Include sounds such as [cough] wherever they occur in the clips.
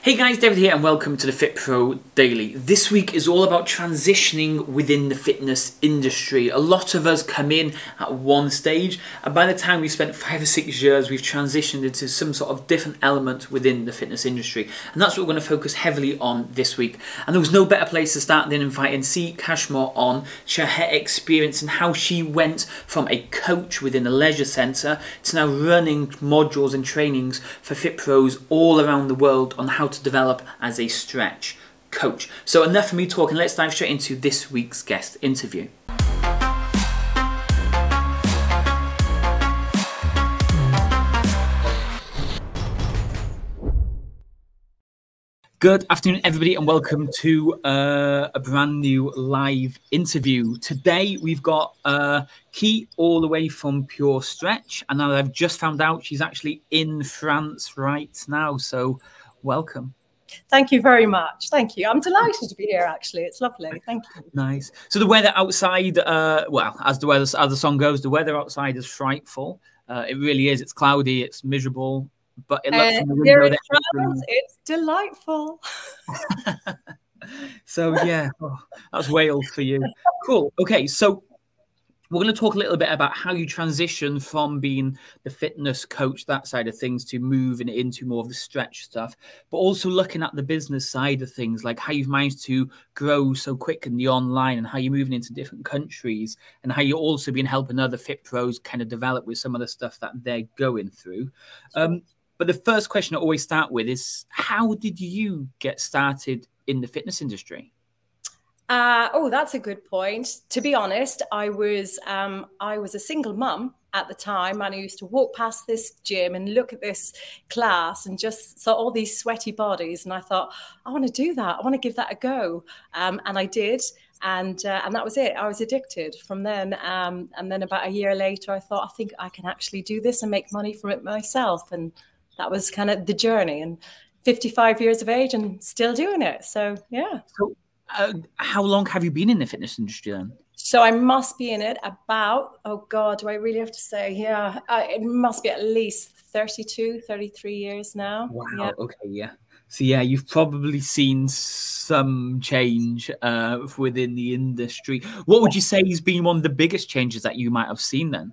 Hey guys, David here and welcome to the Fit Pro Daily. This week is all about transitioning within the fitness industry. A lot of us come in at one stage and by the time we've spent five or six years we've transitioned into some sort of different element within the fitness industry and that's what we're going to focus heavily on this week. And there was no better place to start than inviting C. Cashmore on, share her experience and how she went from a coach within a leisure centre to now running modules and trainings for Fit Pros all around the world on how to develop as a stretch coach. So enough for me talking, let's dive straight into this week's guest interview. Good afternoon, everybody, and welcome to uh, a brand new live interview. Today, we've got uh, Key all the way from Pure Stretch, and I've just found out she's actually in France right now. So, welcome. Thank you very much. Thank you. I'm delighted to be here. Actually, it's lovely. Thank you. Nice. So the weather outside, uh, well, as the weather as the song goes, the weather outside is frightful. Uh, it really is. It's cloudy. It's miserable. But it looks uh, the in France, it's delightful. [laughs] so yeah, oh, that's Wales for you. Cool. Okay, so we're going to talk a little bit about how you transition from being the fitness coach, that side of things, to moving into more of the stretch stuff, but also looking at the business side of things, like how you've managed to grow so quick in the online and how you're moving into different countries and how you're also been helping other fit pros kind of develop with some of the stuff that they're going through. Um, but the first question I always start with is how did you get started in the fitness industry? Uh, oh, that's a good point. To be honest, I was um, I was a single mum at the time, and I used to walk past this gym and look at this class and just saw all these sweaty bodies, and I thought, I want to do that. I want to give that a go, um, and I did. And uh, and that was it. I was addicted from then. Um, and then about a year later, I thought I think I can actually do this and make money from it myself. And that was kind of the journey. And 55 years of age and still doing it. So yeah. So uh, how long have you been in the fitness industry then? So I must be in it about, oh God, do I really have to say? Yeah, uh, it must be at least 32, 33 years now. Wow. Yeah. Okay. Yeah. So yeah, you've probably seen some change uh, within the industry. What would you say has been one of the biggest changes that you might have seen then?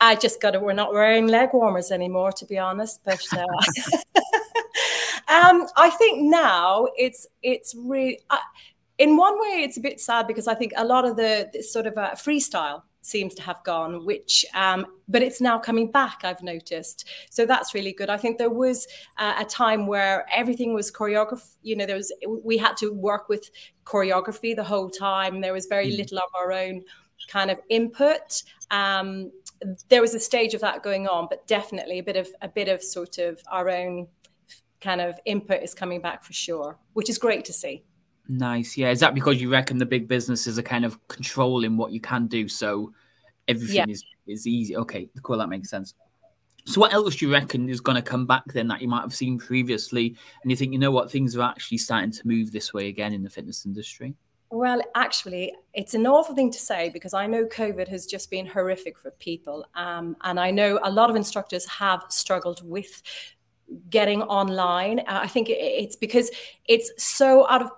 I just got it. We're not wearing leg warmers anymore, to be honest. But uh, [laughs] um, I think now it's it's really. Uh, in one way, it's a bit sad because I think a lot of the, the sort of uh, freestyle seems to have gone, which, um, but it's now coming back, I've noticed. So that's really good. I think there was uh, a time where everything was choreographed. You know, there was, we had to work with choreography the whole time. There was very mm. little of our own kind of input. Um, there was a stage of that going on, but definitely a bit of, a bit of sort of our own kind of input is coming back for sure, which is great to see. Nice. Yeah. Is that because you reckon the big businesses are kind of controlling what you can do? So everything yeah. is, is easy. Okay. Cool. That makes sense. So what else do you reckon is going to come back then that you might have seen previously? And you think, you know what, things are actually starting to move this way again in the fitness industry? Well, actually, it's an awful thing to say because I know COVID has just been horrific for people. Um, and I know a lot of instructors have struggled with getting online. Uh, I think it's because it's so out of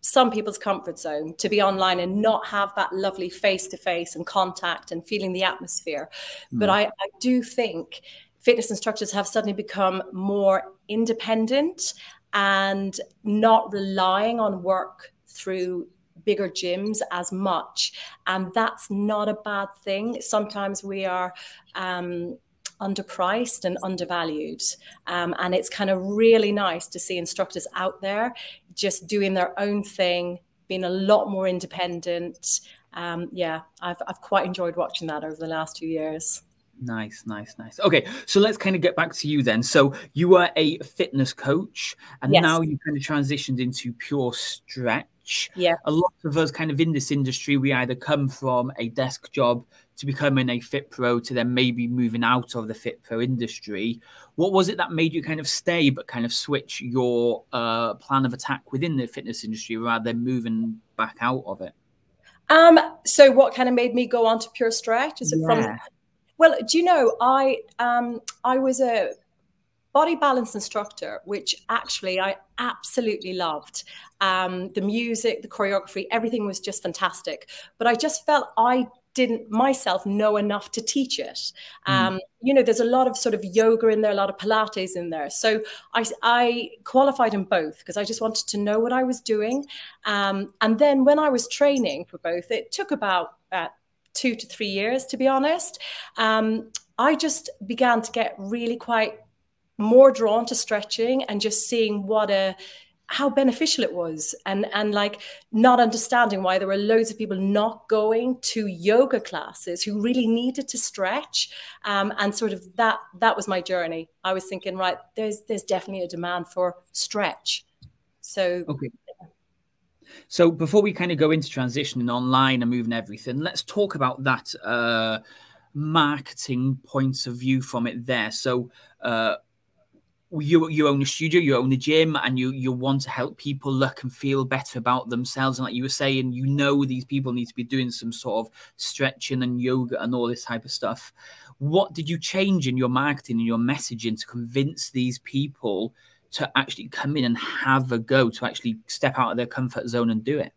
some people's comfort zone to be online and not have that lovely face to face and contact and feeling the atmosphere. Mm. But I, I do think fitness instructors have suddenly become more independent and not relying on work through bigger gyms as much. And that's not a bad thing. Sometimes we are um, underpriced and undervalued. Um, and it's kind of really nice to see instructors out there just doing their own thing, being a lot more independent. Um, yeah, I've, I've quite enjoyed watching that over the last two years. Nice, nice, nice. Okay, so let's kind of get back to you then. So you were a fitness coach, and yes. now you kind of transitioned into pure stretch. Yeah. A lot of us kind of in this industry, we either come from a desk job to becoming a fit pro to then maybe moving out of the fit pro industry. What was it that made you kind of stay but kind of switch your uh, plan of attack within the fitness industry rather than moving back out of it? Um, so what kind of made me go on to pure stretch? Is it yeah. from well, do you know, I um I was a body balance instructor, which actually I absolutely loved. Um, the music, the choreography, everything was just fantastic. But I just felt I didn't myself know enough to teach it. Mm. Um, you know, there's a lot of sort of yoga in there, a lot of Pilates in there. So I, I qualified in both because I just wanted to know what I was doing. Um, and then when I was training for both, it took about uh, two to three years, to be honest. Um, I just began to get really quite more drawn to stretching and just seeing what a how beneficial it was. And and like not understanding why there were loads of people not going to yoga classes who really needed to stretch. Um, and sort of that that was my journey. I was thinking right there's there's definitely a demand for stretch. So okay. So before we kind of go into transitioning online and moving everything let's talk about that uh marketing points of view from it there. So uh you you own a studio, you own a gym, and you you want to help people look and feel better about themselves. And like you were saying, you know these people need to be doing some sort of stretching and yoga and all this type of stuff. What did you change in your marketing and your messaging to convince these people to actually come in and have a go, to actually step out of their comfort zone and do it?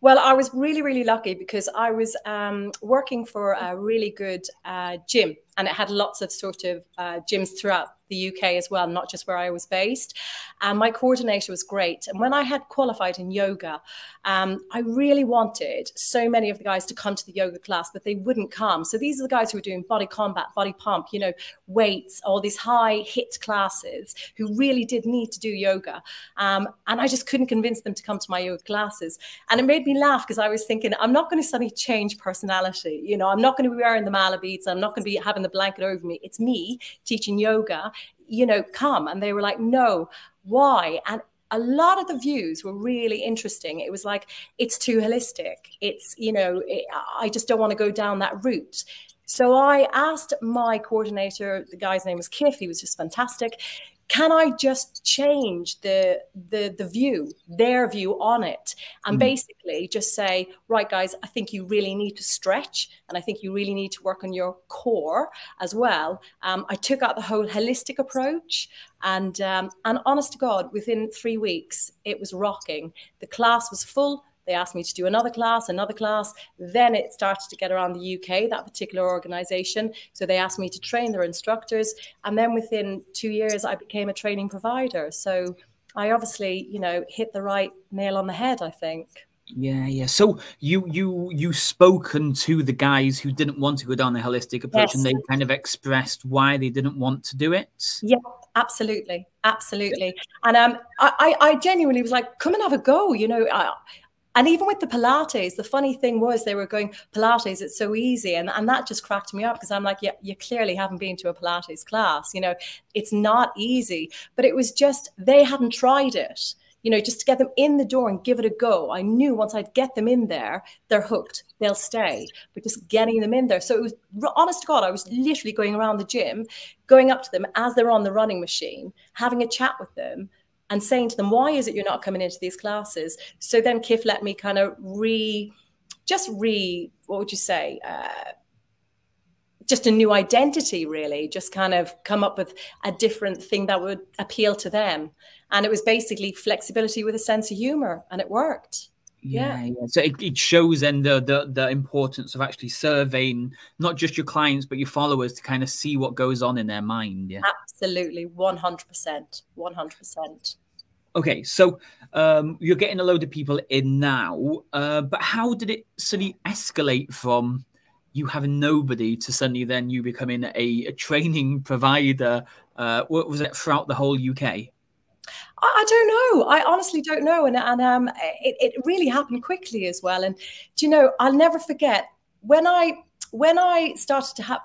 Well, I was really, really lucky because I was um, working for a really good uh, gym and it had lots of sort of uh, gyms throughout the UK as well, not just where I was based. And my coordinator was great. And when I had qualified in yoga, um, I really wanted so many of the guys to come to the yoga class, but they wouldn't come. So these are the guys who were doing body combat, body pump, you know, weights, all these high HIIT classes who really did need to do yoga. Um, and I just couldn't convince them to come to my yoga classes. And it made me laugh because I was thinking, I'm not going to suddenly change personality. You know, I'm not going to be wearing the mala beads. I'm not going to be having the blanket over me. It's me teaching yoga you know, come. And they were like, no, why? And a lot of the views were really interesting. It was like, it's too holistic. It's, you know, it, I just don't want to go down that route. So I asked my coordinator, the guy's name was Kif, he was just fantastic can I just change the the the view, their view on it, and mm. basically just say, right, guys, I think you really need to stretch, and I think you really need to work on your core as well. Um, I took out the whole holistic approach, and um, and honest to God, within three weeks, it was rocking. The class was full they asked me to do another class, another class. Then it started to get around the UK, that particular organization. So they asked me to train their instructors. And then within two years, I became a training provider. So I obviously, you know, hit the right nail on the head, I think. Yeah, yeah. So you you you spoken to the guys who didn't want to go down the holistic approach, yes. and they kind of expressed why they didn't want to do it. Yeah, absolutely, absolutely. And um, I I genuinely was like, come and have a go. You know, I, and even with the Pilates, the funny thing was they were going, Pilates, it's so easy. And, and that just cracked me up because I'm like, yeah, you clearly haven't been to a Pilates class. You know, it's not easy. But it was just, they hadn't tried it. You know, just to get them in the door and give it a go. I knew once I'd get them in there, they're hooked, they'll stay. But just getting them in there. So it was, honest to God, I was literally going around the gym, going up to them as they're on the running machine, having a chat with them and saying to them, why is it you're not coming into these classes? So then Kif let me kind of re, just re, what would you say? Uh, just a new identity, really, just kind of come up with a different thing that would appeal to them. And it was basically flexibility with a sense of humor, and it worked. Yeah, yeah. So it, it shows then the, the the importance of actually surveying not just your clients but your followers to kind of see what goes on in their mind. Yeah, absolutely, one hundred percent, one hundred percent. Okay, so um, you're getting a load of people in now, uh, but how did it suddenly escalate from you having nobody to suddenly then you becoming a, a training [laughs] provider? Uh, what was it throughout the whole UK? I, don't know. I honestly don't know. And, and um, it, it really happened quickly as well. And do you know, I'll never forget when I when I started to have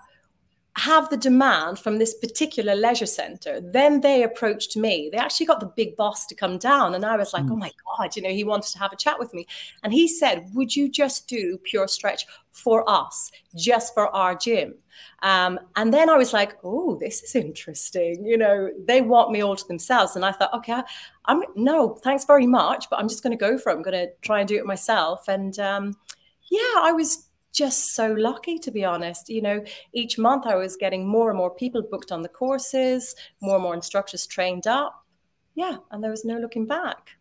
have the demand from this particular leisure center then they approached me. They actually got the big boss to come down and i was like mm. oh my god you know he wanted to have a chat with me. And he said would you just do pure stretch for us just for our gym? Um, and then i was like oh this is interesting. You know they want me all to themselves. And i thought okay i'm no thanks very much but i'm just going to go for it. I'm going to try and do it myself. And um, yeah i was just so lucky to be honest you know each month i was getting more and more people booked on the courses more and more instructors trained up yeah and there was no looking back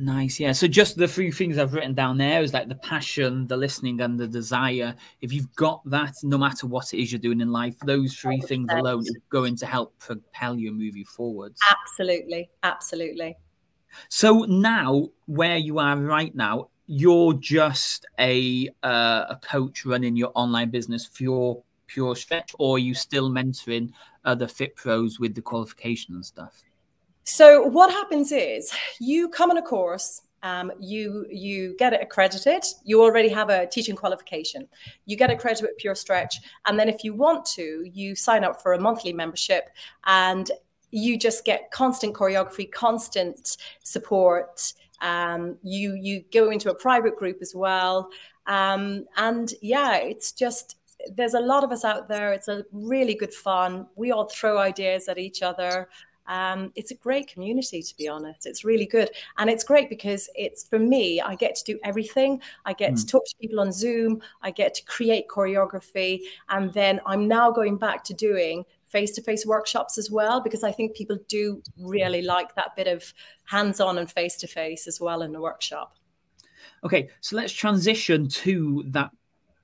Nice, yeah. So just the three things I've written down there is like the passion, the listening, and the desire. If you've got that, no matter what it is you're doing in life, those three 100%. things alone are going to help propel your movie forwards. Absolutely, absolutely. So now, where you are right now, you're just a uh, a coach running your online business for your pure stretch, or are you still mentoring other fit pros with the qualification and stuff? So what happens is you come on a course, um, you you get it accredited. You already have a teaching qualification. You get accredited with Pure Stretch, and then if you want to, you sign up for a monthly membership, and you just get constant choreography, constant support. Um, you you go into a private group as well, um, and yeah, it's just there's a lot of us out there. It's a really good fun. We all throw ideas at each other. Um, it's a great community, to be honest. It's really good. And it's great because it's for me, I get to do everything. I get mm. to talk to people on Zoom, I get to create choreography. And then I'm now going back to doing face to face workshops as well, because I think people do really like that bit of hands on and face to face as well in the workshop. Okay, so let's transition to that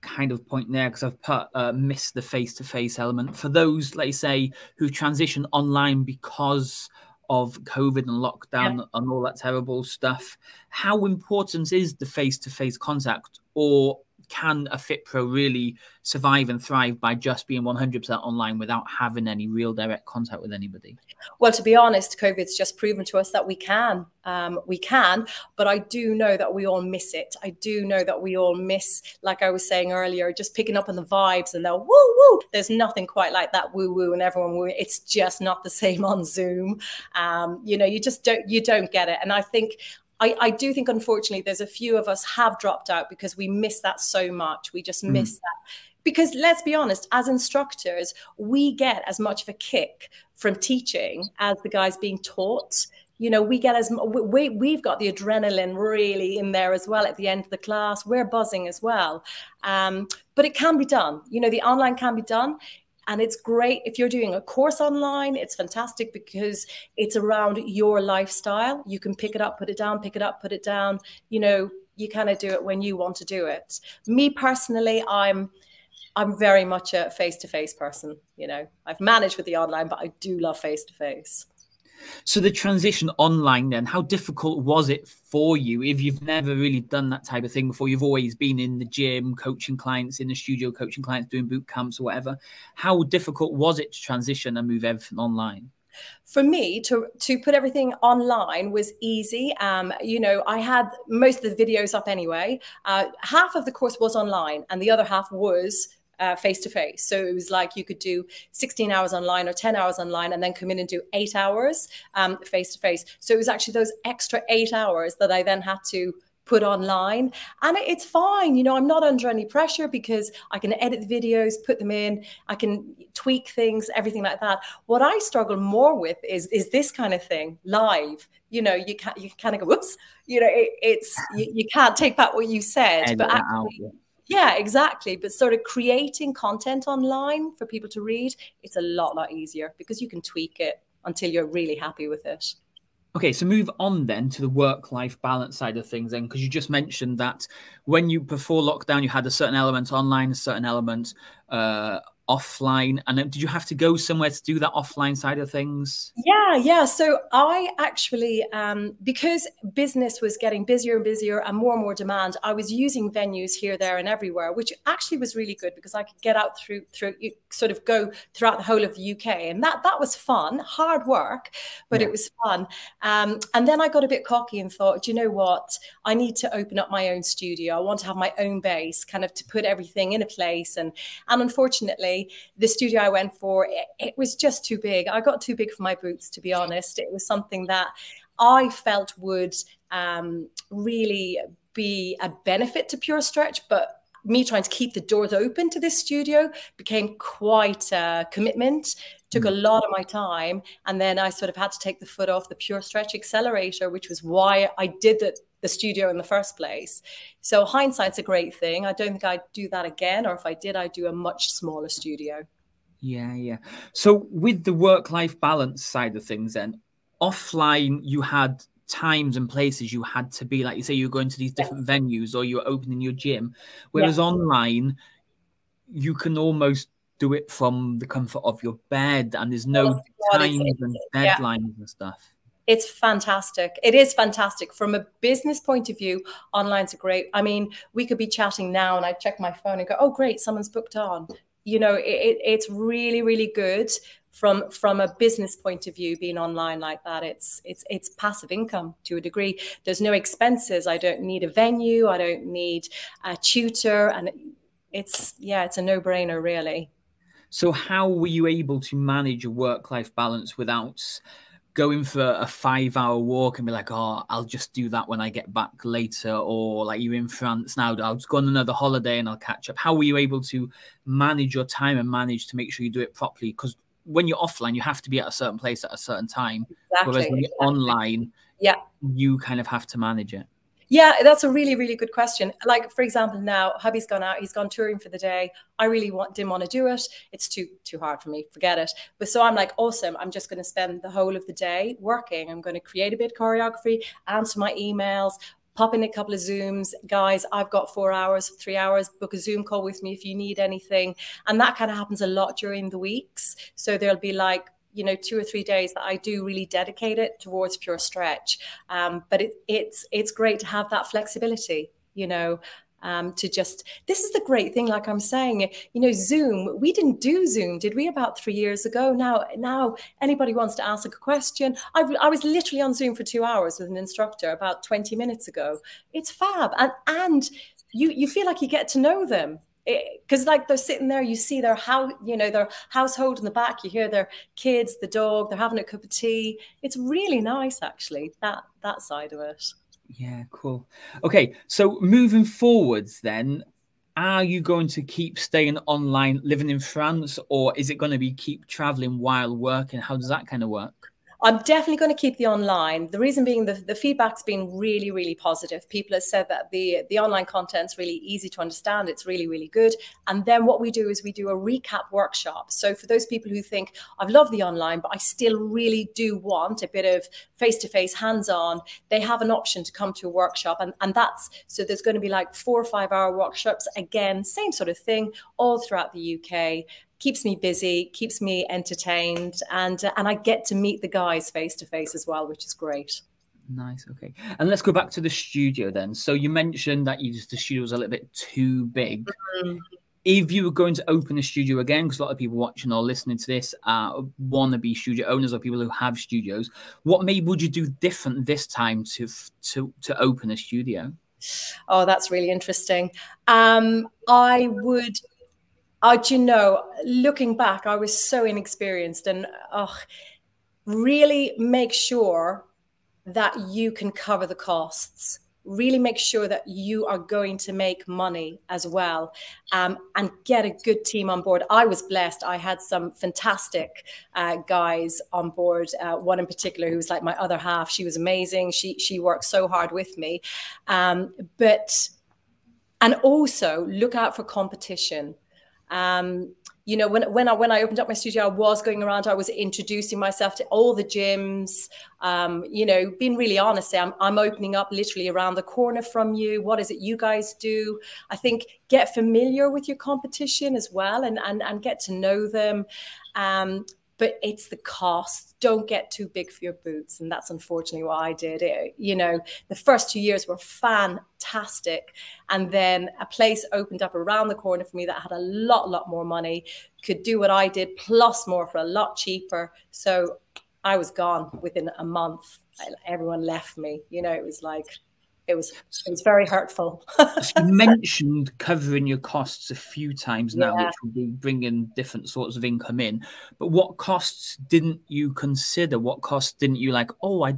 kind of point there because I've put uh, missed the face to face element for those, let's say, who transition online because of COVID and lockdown yeah. and all that terrible stuff. How important is the face to face contact, or can a fit pro really survive and thrive by just being 100% online without having any real direct contact with anybody? Well to be honest covid's just proven to us that we can. Um, we can but i do know that we all miss it. I do know that we all miss like i was saying earlier just picking up on the vibes and the woo woo. There's nothing quite like that woo woo and everyone woo. It's just not the same on zoom. Um, you know you just don't you don't get it. And i think I, I, do think, unfortunately, there's a few of us have dropped out because we miss that so much. We just mm. miss that. Because let's be honest, as instructors, we get as much of a kick from teaching as the guys being taught. You know, we get as we we've got the adrenaline really in there as well at the end of the class. We're buzzing as well, um, but it can be done. You know, the online can be done. And it's great if you're doing a course online, it's fantastic because it's around your lifestyle. You can pick it up, put it down, pick it up, put it down. You know, you kind of do it when you want to do it. Me personally, I'm I'm very much a face-to-face person, you know. I've managed with the online, but I do love face-to-face. So the transition online then, how difficult was it for you if you've never really done that type of thing before? You've always been in the gym, coaching clients in the studio, coaching clients, doing boot camps or whatever. How difficult was it to transition and move everything online? for me to to put everything online was easy um, you know i had most of the videos up anyway uh, half of the course was online and the other half was face to face. So it was like you could do 16 hours online or 10 hours online and then come in and do eight hours face to face. So it was actually those extra eight hours that I then had to put online and it's fine you know i'm not under any pressure because i can edit the videos put them in i can tweak things everything like that what i struggle more with is is this kind of thing live you know you can't you kind of go whoops you know it, it's you, you, can't take back what you said Edit but actually yeah, exactly. But sort of creating content online for people to read, it's a lot, lot easier because you can tweak it until you're really happy with it. Okay, so move on then to the work life balance side of things, then, because you just mentioned that when you before lockdown, you had a certain element online, a certain element uh, offline? And did you have to go somewhere to do that offline side of things? Yeah yeah. So i actually um, because business was getting busier and busier and more and more demand i was using venues here there and everywhere which actually was really good because i could get out through through sort of go throughout the whole of the uk and that that was fun hard work but yeah. it was fun um, and then i got a bit cocky and thought you know what i need to open up my own studio i want to have my own base kind of to put everything in a place and and unfortunately the studio I went for, it, it was just too big. I got too big for my boots, to be honest. It was something that I felt would um, really be a benefit to Pure Stretch, but me trying to keep the doors open to this studio became quite a commitment. Took a mm. lot of my time and then i sort of had to take the foot off the pure stretch accelerator which was why i did the, the studio in the first place. So hindsight's a great thing. I don't think i'd do that again or if i did i'd do a much smaller studio. Yeah yeah. So with the work life balance side of things then offline you had times and places you had to be like you say you're going to these different yes. venues or you're opening your gym whereas yes. online you can almost do it from the comfort of your bed and there's no oh, times and deadlines yeah. and stuff it's fantastic. It is fantastic from a business point of view. Online's a great. I mean, we could be chatting now, and I check my phone and go, "Oh, great, someone's booked on." You know, it, it's really, really good from from a business point of view being online like that it's it's it's passive income to a degree. There's no expenses. I don't need a venue. I don't need a tutor. And it's yeah it's a no-brainer really. So how were you able to manage a work-life balance without going for a five hour walk and be like, oh, I'll just do that when I get back later, or like you're in France now, I'll just go on another holiday and I'll catch up. How were you able to manage your time and manage to make sure you do it properly? Because when you're offline, you have to be at a certain place at a certain time. Exactly, Whereas when you're exactly. online, yeah, you kind of have to manage it. Yeah, that's a really, really good question. Like, for example, now hubby's gone out, he's gone touring for the day. I really want, didn't want to do it. It's too too hard for me. Forget it. But so I'm like, awesome. I'm just going to spend the whole of the day working. I'm going to create a bit of choreography, answer my emails, pop in a couple of Zooms. Guys, I've got four hours, three hours, book a Zoom call with me if you need anything. And that kind of happens a lot during the weeks. So there'll be like, you know, two or three days that I do really dedicate it towards pure stretch. Um, but it, it's it's great to have that flexibility, you know. Um, to just this is the great thing like i'm saying you know zoom we didn't do zoom did we about three years ago? Now now anybody wants to ask a question. I, I was literally on zoom for two hours with an instructor about 20 minutes ago. It's fab. And and you you feel like you get to know them. Because like they're sitting there you see their how you know their household in the back you hear their kids the dog they're having a cup of tea. It's really nice actually that that side of it yeah, cool. Okay, so moving forwards, then, are you going to keep staying online, living in France, or is it going to be keep traveling while working? How does that kind of work? I'm definitely going to keep the online. The reason being the, the feedback's been really, really positive. People have said that the, the online content's really easy to understand. It's really, really good. And then what we do is we do a recap workshop. So for those people who think, I've loved the online, but I still really do want a bit of face-to-face hands-on, they have an option to come to a workshop. And, and that's, so there's going to be like four or five hour workshops. Again, same sort of thing all throughout the UK keeps me busy, keeps me entertained, and uh, and I get to meet the guys face to face as well, which is great. Nice. Okay, and let's go back to the studio then. So you mentioned that you just the studio was a little bit too big. Mm-hmm. If you were going to open a studio again, because a lot of people watching or listening to this uh, want to be studio owners or people who have studios, what maybe would you do different this time to to to open a studio? Oh, that's really interesting. Um, I would uh, do you know, looking back, I was so inexperienced and oh, really make sure that you can cover the costs. Really make sure that you are going to make money as well um, and get a good team on board. I was blessed. I had some fantastic uh, guys on board. Uh, one in particular who was like my other half. She was amazing. She, she worked so hard with me. Um, but, and also look out for competition um, you know, when when I when I opened up my studio, I was going around. I was introducing myself to all the gyms. Um, you know, being really honest, I'm I'm opening up literally around the corner from you. What is it you guys do? I think get familiar with your competition as well, and and and get to know them. Um, but it's the cost. Don't get too big for your boots. And that's unfortunately what I did. It, you know, the first two years were fantastic. And then a place opened up around the corner for me that had a lot, lot more money, could do what I did, plus more for a lot cheaper. So I was gone within a month. Everyone left me. You know, it was like, it was it was very hurtful. you mentioned covering your costs a few times now, yeah. which will be bringing different sorts of income in. But what costs didn't you consider? What costs didn't you like? Oh, I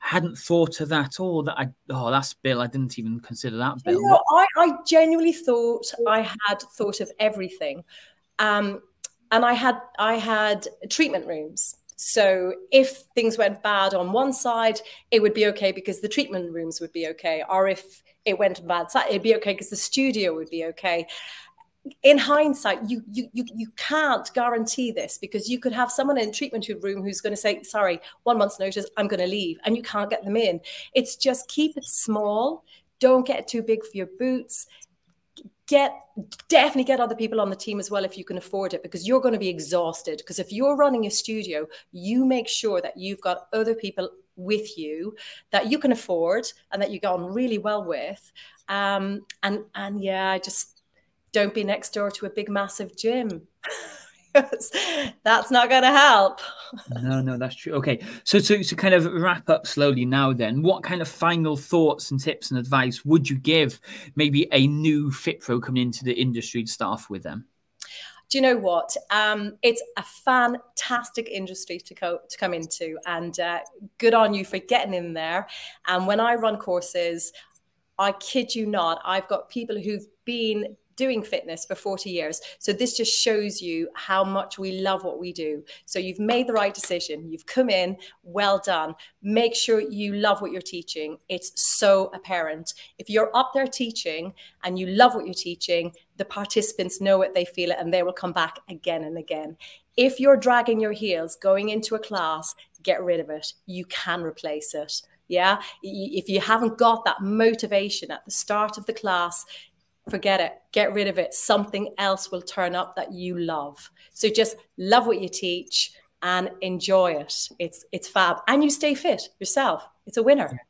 hadn't thought of that. Oh, that I oh that's Bill. I didn't even consider that Bill. You know, I, I genuinely thought I had thought of everything. Um, and I had I had treatment rooms. So if things went bad on one side, it would be okay because the treatment rooms would be okay. Or if it went bad side, it'd be okay because the studio would be okay in hindsight, you, you you you can't guarantee this because you could have someone in treatment room who's going to say, "Sorry, one month's notice, I'm going to leave," and you can't get them in. It's just keep it small. Don't get too big for your boots. Get definitely get other people on the team as well if you can afford it because you're going to be exhausted. Because if you're running a studio, you make sure that you've got other people with you that you can afford and that you get on really well with. Um, and and yeah, just don't be next door to a big massive gym [laughs] [laughs] that's not going to help no no that's true okay so to, to kind of wrap up slowly now then what kind of final thoughts and tips and advice would you give maybe a new fit pro coming into the industry to start with them do you know what? Um, it's a fantastic industry to, co- to come into, and uh, good on you for getting in there. And when I run courses, I kid you not, I've got people who've been doing fitness for 40 years. So this just shows you how much we love what we do. So you've made the right decision. You've come in, well done. Make sure you love what you're teaching. It's so apparent. If you're up there teaching and you love what you're teaching, the participants know it, they feel it, and they will come back again and again. If you're dragging your heels going into a class, get rid of it. You can replace it. Yeah. If you haven't got that motivation at the start of the class, forget it, get rid of it. Something else will turn up that you love. So just love what you teach and enjoy it. It's it's fab. And you stay fit yourself. It's a winner.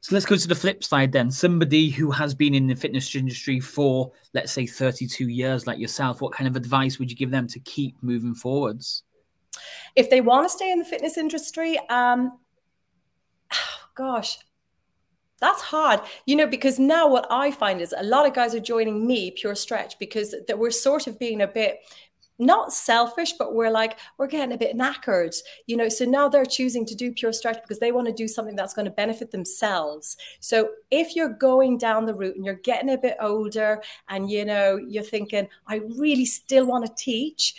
So let's go to the flip side then. Somebody who has been in the fitness industry for, let's say, 32 years, like yourself, what kind of advice would you give them to keep moving forwards? If they want to stay in the fitness industry, um, [sighs] gosh, that's hard, you know, because now what I find is a lot of guys are joining me, Pure Stretch, because that we're sort of being a bit not selfish, but we're like, we're getting a bit knackered, you know. So now they're choosing to do pure stretch because they want to do something that's going to benefit themselves. So if you're going down the route and you're getting a bit older and you know, you're thinking, I really still want to teach,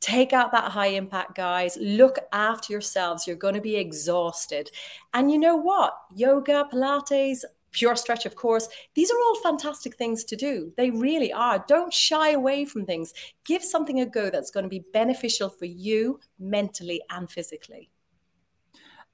take out that high impact guys. Look after yourselves. You're going to be exhausted. And you know what? Yoga pilates pure stretch of course these are all fantastic things to do. They really are. Don't shy away from things. Give something a go that's going to be beneficial for you mentally and physically.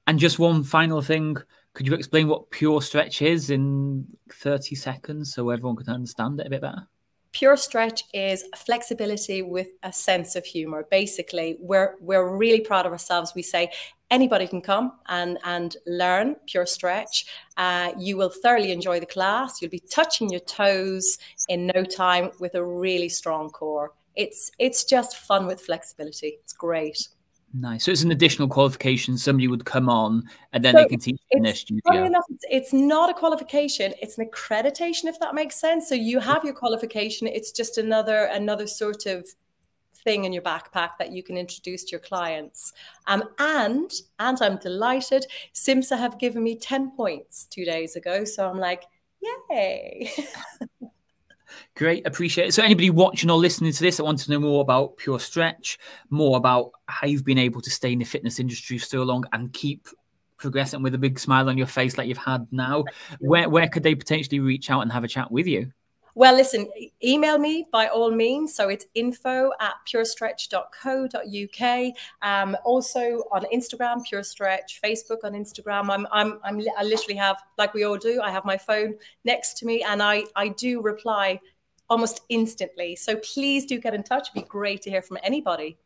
And just one final thing. Could you explain what pure stretch is in 30 seconds so everyone can understand it a bit better Pure stretch is flexibility with a sense of humor. Basically, we're we're really proud of ourselves. We say anybody can come and and learn pure stretch. Uh, you will thoroughly enjoy the class. You'll be touching your toes in no time with a really strong core. It's it's just fun with flexibility. It's great. Nice. So it's an additional qualification. Somebody would come on and then so they can teach in their studio. Enough, it's, it's not a qualification. It's an accreditation, if that makes sense. So you have your qualification. It's just another another sort of thing in your backpack that you can introduce to your clients. Um, and and I'm delighted. CIMSPA have given me 10 points two days ago. So I'm like, yay. [laughs] Great, appreciate it. So, anybody watching or listening to this that wants to know more about Pure Stretch, more about how you've been able to stay in the fitness industry for so long and keep progressing with a big smile on your face like you've had now, where where could they potentially reach out and have a chat with you? Well, listen, email me by all means. So it's info at purestretch.co.uk. Um, also on Instagram, Pure Stretch, Facebook on Instagram. I'm, I'm, I'm, I literally have, like we all do, I have my phone next to me and I, I do reply almost instantly. So please do get in touch. It'd be great to hear from anybody.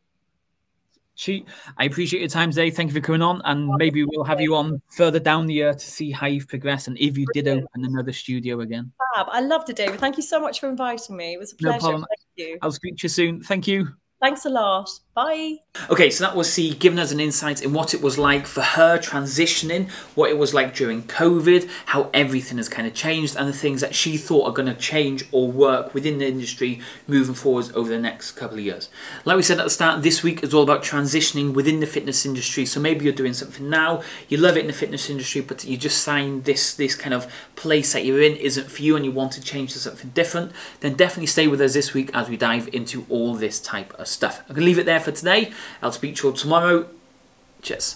She, I appreciate your time today. Thank you for coming on, and maybe we'll have you on further down the year to see how you've progressed and if you did open another studio again. Fab. I loved it, David. Thank you so much for inviting me. It was a pleasure. No problem. Thank you. I'll speak to you soon. Thank you. Thanks a lot. Bye. Okay, so that was C giving us an insight in what it was like for her transitioning, what it was like during COVID, how everything has kind of changed, and the things that she thought are going to change or work within the industry moving forwards over the next couple of years. Like we said at the start, this week is all about transitioning within the fitness industry. So maybe you're doing something now, you love it in the fitness industry, but you just find this this kind of place that you're in isn't for you, and you want to change to something different. Then definitely stay with us this week as we dive into all this type of stuff. I'm going to leave it there for today. I'll speak to you all tomorrow. Cheers.